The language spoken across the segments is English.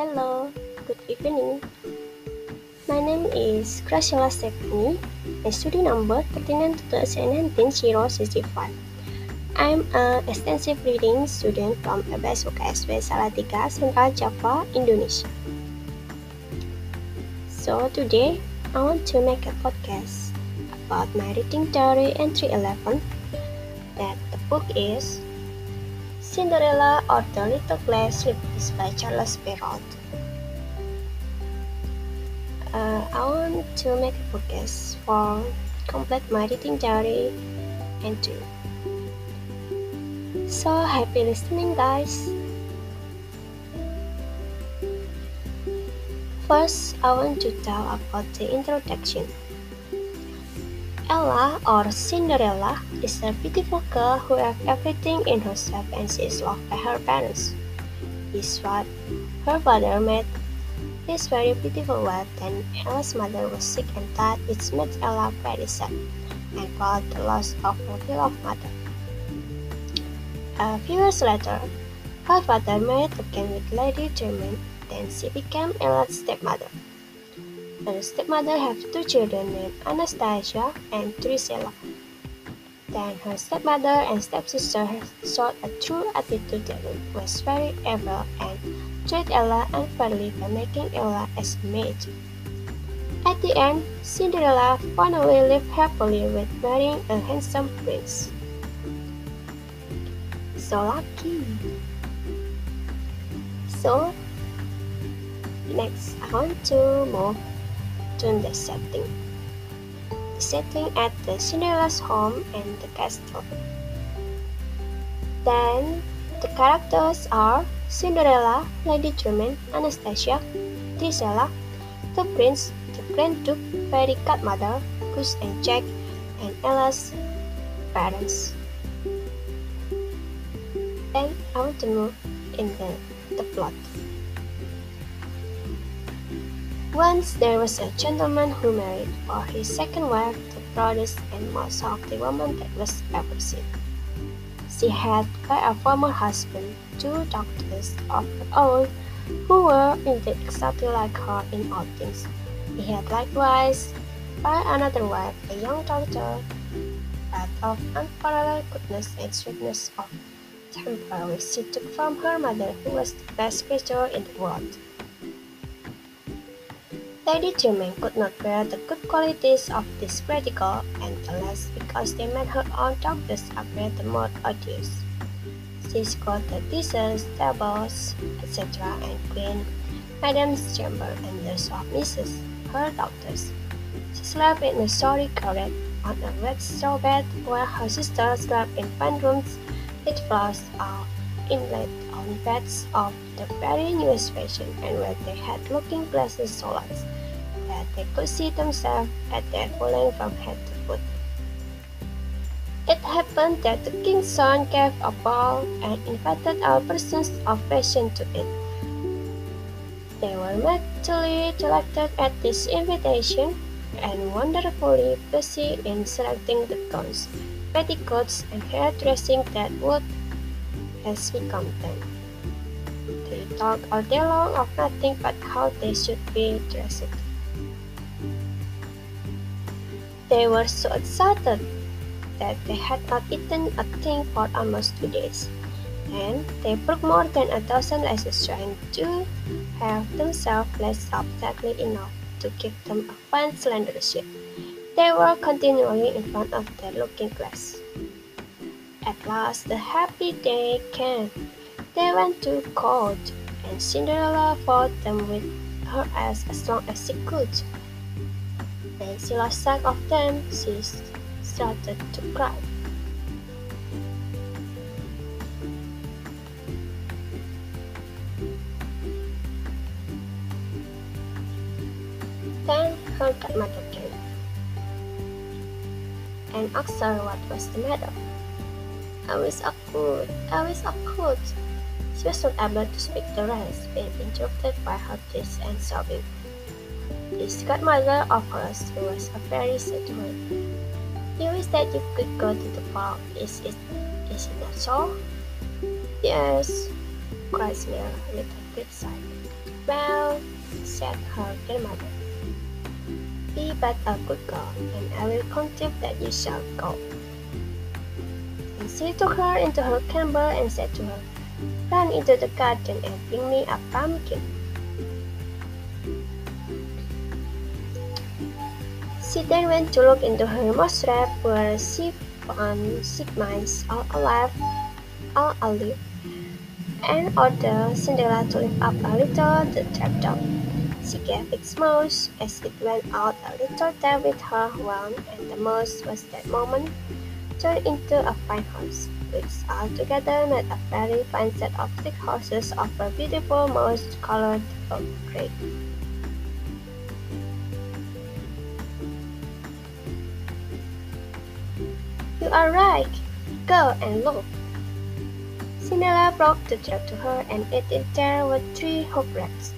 Hello, good evening. My name is Graciela Stephanie, my student number 392019 I'm an extensive reading student from EBS UKSW Salatiga, Central Java, Indonesia. So today, I want to make a podcast about my reading diary entry 11 that the book is Cinderella or the Little Glass Slipper by Charles Perrault. I want to make a podcast for complete my reading diary entry. So happy listening, guys. First, I want to tell about the introduction. Ella, or Cinderella, is a beautiful girl who has everything in herself and she is loved by her parents. This what her father made his very beautiful wife then Ella's mother was sick and died which made Ella very sad and felt the loss of her beloved mother. A few years later, her father married again with Lady Tremaine, then she became Ella's stepmother. Her stepmother had two children named Anastasia and Drusilla. Then her stepmother and stepsister showed a true attitude that was very evil and treated Ella unfairly by making Ella as a maid. At the end, Cinderella finally lived happily with marrying a handsome prince. So lucky. So, next I want to move to the setting. The setting at the Cinderella's home and the castle. Then the characters are Cinderella, Lady Tremaine, Anastasia, Drusilla, the prince, the Grand Duke, fairy godmother, Goose and Jack, and Ella's parents. Then I want to move in the, the plot. Once there was a gentleman who married for his second wife the proudest and most ugly woman that was ever seen. She had by a former husband two daughters of her own who were indeed exactly like her in all things. He had likewise by another wife a young daughter, but of unparalleled goodness and sweetness of temper which she took from her mother who was the best creature in the world. Lady Tremaine could not bear the good qualities of this prodigal, and the less because they made her own daughters appear the more odious. She scored the dishes, tables, etc., and cleaned Madam's chamber and the of Mrs. her doctors. She slept in a sorry garret on a red straw bed, while her sister slept in fine rooms with floors of inlaid on beds of the very newest fashion, and where they had looking glasses so large that they could see themselves at their full from head to. It happened that the king's son gave a ball and invited all persons of fashion to it. They were mightily delighted at this invitation and wonderfully busy in selecting the gowns, petticoats, and hairdressing that would has become them. They talked all day long of nothing but how they should be dressed. They were so excited that they had not eaten a thing for almost two days, and they broke more than a dozen laces trying to have themselves laced up tightly enough to give them a fine slender shape. They were continually in front of the looking glass. At last the happy day came. They went to court, and Cinderella fought them with her eyes as long as she could. When she lost sight of them, she started to cry. Then her godmother came and asked her what was the matter. I was awkward, I was awkward. She was not able to speak the rest, being interrupted by her tears and sobbing. His godmother of course was a very sad one. You wish that you could go to the park, is it, is it not so? Yes, cried Smell with a deep sigh. Well, said her grandmother, be but a good girl, and I will contrive that you shall go. And she took her into her chamber and said to her, Run into the garden and bring me a pumpkin. She then went to look into her mousetrap, where she found six mice, all alive, all alive, and ordered Cinderella to lift up a little the trapdoor. She gave its mouse as it went out a little tap with her wand, and the mouse was that moment turned into a fine horse, which altogether made a very fine set of six horses of a beautiful mouse-colored gray. You are right. Go and look. Cinderella brought the trap to her, and in there were three hoofrats.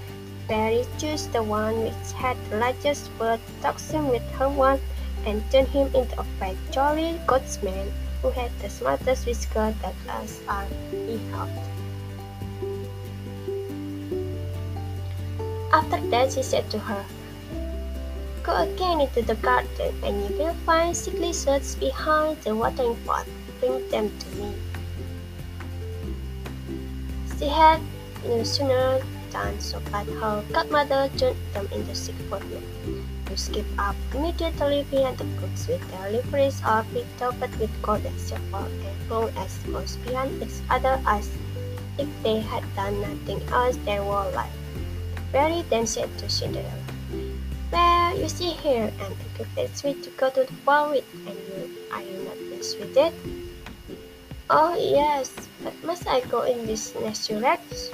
Fairy chose the one which had the largest bird, took him with her wand, and turned him into a fat, jolly goatsman who had the smartest whisker that us are beheld. After that, she said to her, Go again into the garden, and you will find sickly lizards behind the watering pot. Bring them to me. She had no sooner done so but her godmother turned them into six footmen, who skipped up immediately behind the cooks with their liveries all topped with gold and silver, and hung as close behind each other as if they had done nothing else their whole life. Very then said to Cinderella, well, you see here, and the cake that's sweet to go to the ball with, and you are you not pleased with it? Oh yes, but must I go in this rags?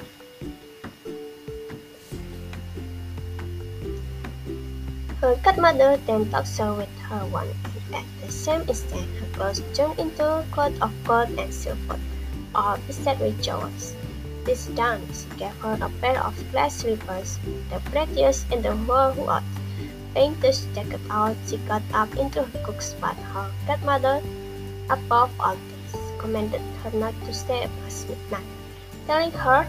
Her godmother then talks her with her one, and at the same instant her clothes turned into a cloth of gold and silver, all beset with jewels. This done, she gave her a pair of glass slippers, the prettiest in the whole world, Painters checked out, she got up into her cook's but her godmother, above all things, commanded her not to stay past midnight, telling her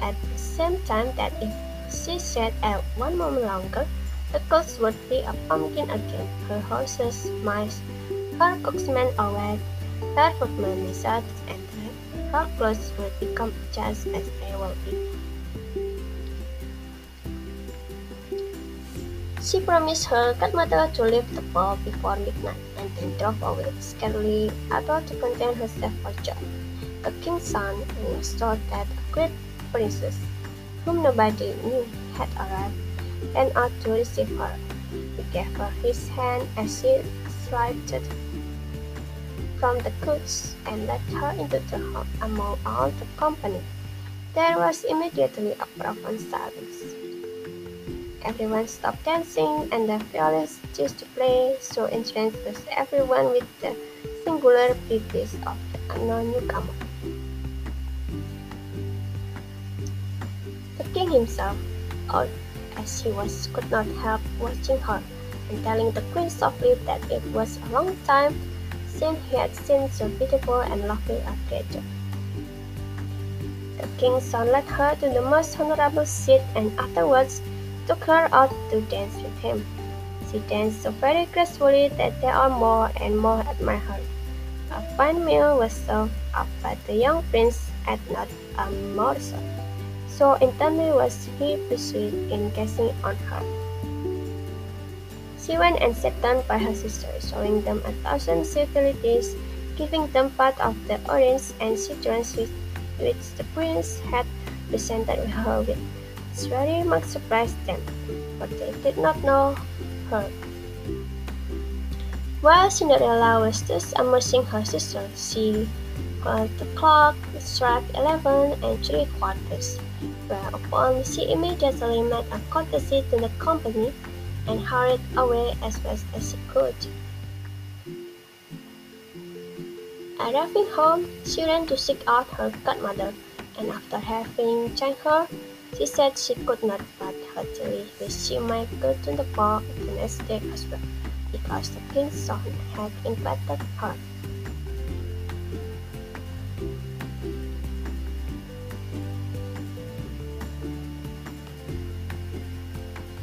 at the same time that if she stayed at one moment longer, the cooks would be a pumpkin again, her horses, mice, her cookmen away, her footmen lizards, and her clothes would become just as they will be. She promised her godmother to leave the ball before midnight, and then drove away, scarcely able to contain herself for joy. The king's son was told that a great princess, whom nobody knew, had arrived and ought to receive her. He gave her his hand as she alighted from the coach and led her into the hall among all the company. There was immediately a profound silence. Everyone stopped dancing, and the violins ceased to play, so entranced was everyone with the singular beauties of the unknown newcomer. The king himself, old as he was, could not help watching her, and telling the queen softly that it was a long time since he had seen so beautiful and lovely a creature. The king's son led her to the most honorable seat, and afterwards took her out to dance with him. She danced so very gracefully that they all more and more admired her. A fine meal was served up, but the young prince ate not a morsel. So intently was he pursued in gazing on her. She went and sat down by her sister, showing them a thousand civilities, giving them part of the orange and citrons which the prince had presented her with very much surprised them, but they did not know her. While Cinderella was thus amusing her sister, she heard the clock strike eleven and three quarters, whereupon she immediately made a courtesy to the company and hurried away as fast as she could. Arriving home, she ran to seek out her godmother, and after having thanked her, she said she could not but heartily wish she might go to the ball the next day as well, because the king's son had invited her.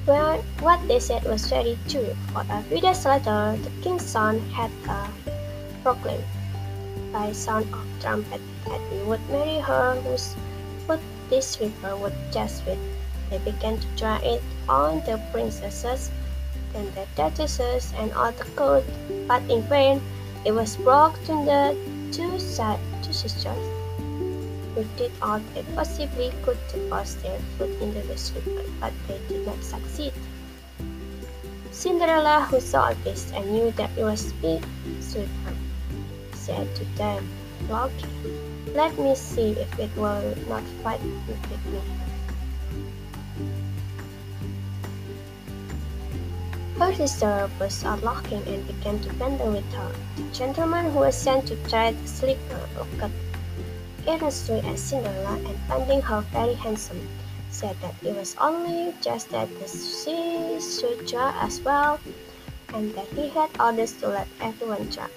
Well, what they said was very true, for a few days later, the king's son had a proclaimed by sound of trumpet that he would marry her whose this river would just with. They began to try it on the princesses, then the duchesses and all the court, but in vain. It was brought to the two, two sisters who did all they possibly could to force their foot into the river, but they did not succeed. Cinderella, who saw this and knew that it was big sweetheart, said to them, Look, let me see if it will not fight with me. Her sister was unlocking and began to banter with her. The gentleman who was sent to try the slipper looked earnestly at Cinderella and finding her very handsome, said that it was only just that she should try as well, and that he had orders to let everyone try.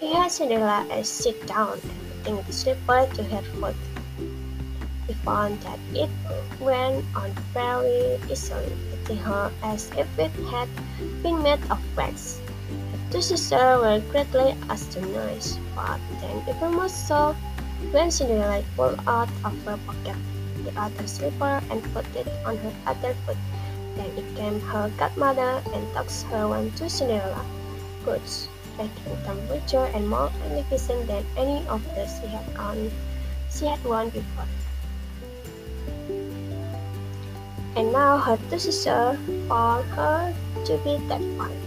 He had Cinderella sit down putting the slipper to her foot. He found that it went on very easily, fitting her as if it had been made of wax. The two sisters were greatly astonished, but then even more so when Cinderella pulled out of her pocket the other slipper and put it on her other foot. Then it came her godmother and took her one to Cinderella. Goods, making them richer and more magnificent than any of the she had on she had worn before. And now her two sisters found her to be that fine.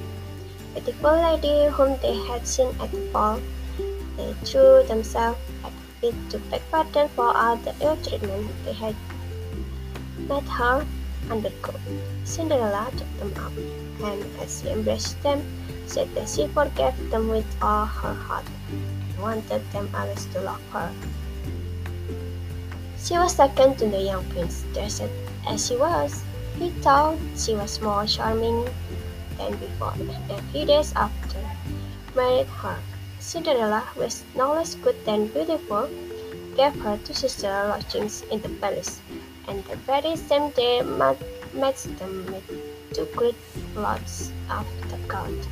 Beautiful lady whom they had seen at the ball, they threw themselves at it to beg pardon for all the ill treatment they had made her undergo. Cinderella took them up, and as she embraced them, said that she forgave them with all her heart and wanted them always to love her. She was second to the young prince, dressed as she was. He thought she was more charming than before, and a few days after married her. Cinderella, was no less good than beautiful, gave her two sisters lodgings in the palace, and the very same day matched them with two great lords of the court.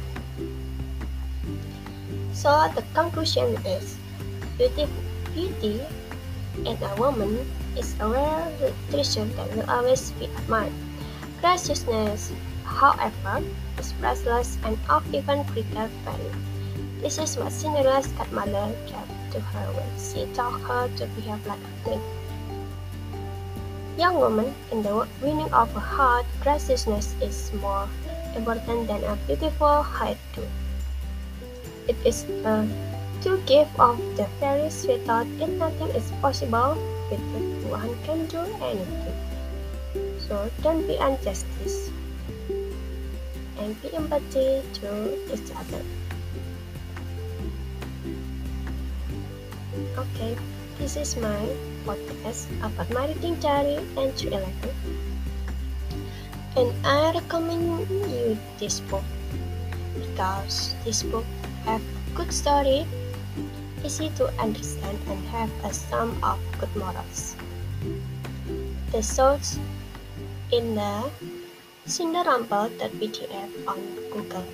So the conclusion is beauty, beauty in a woman is a rare treasure that will always be admired. Graciousness, however, is priceless and of even greater value. This is what Cinderella's godmother said to her when she taught her to behave like a queen. Young woman, in the winning of a heart, graciousness is more important than a beautiful height too. It is a true gift of the fairies without it nothing is possible, with it one can do anything. So don't be injustice and be empathy to each other. Okay, this is my podcast about my reading diary entry 11. And I recommend you this book because this book have good story, easy to understand and have a sum of good morals. The source in the cinderumble.pdf on Google.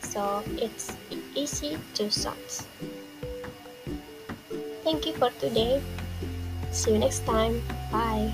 So it's easy to search. Thank you for today. See you next time. Bye.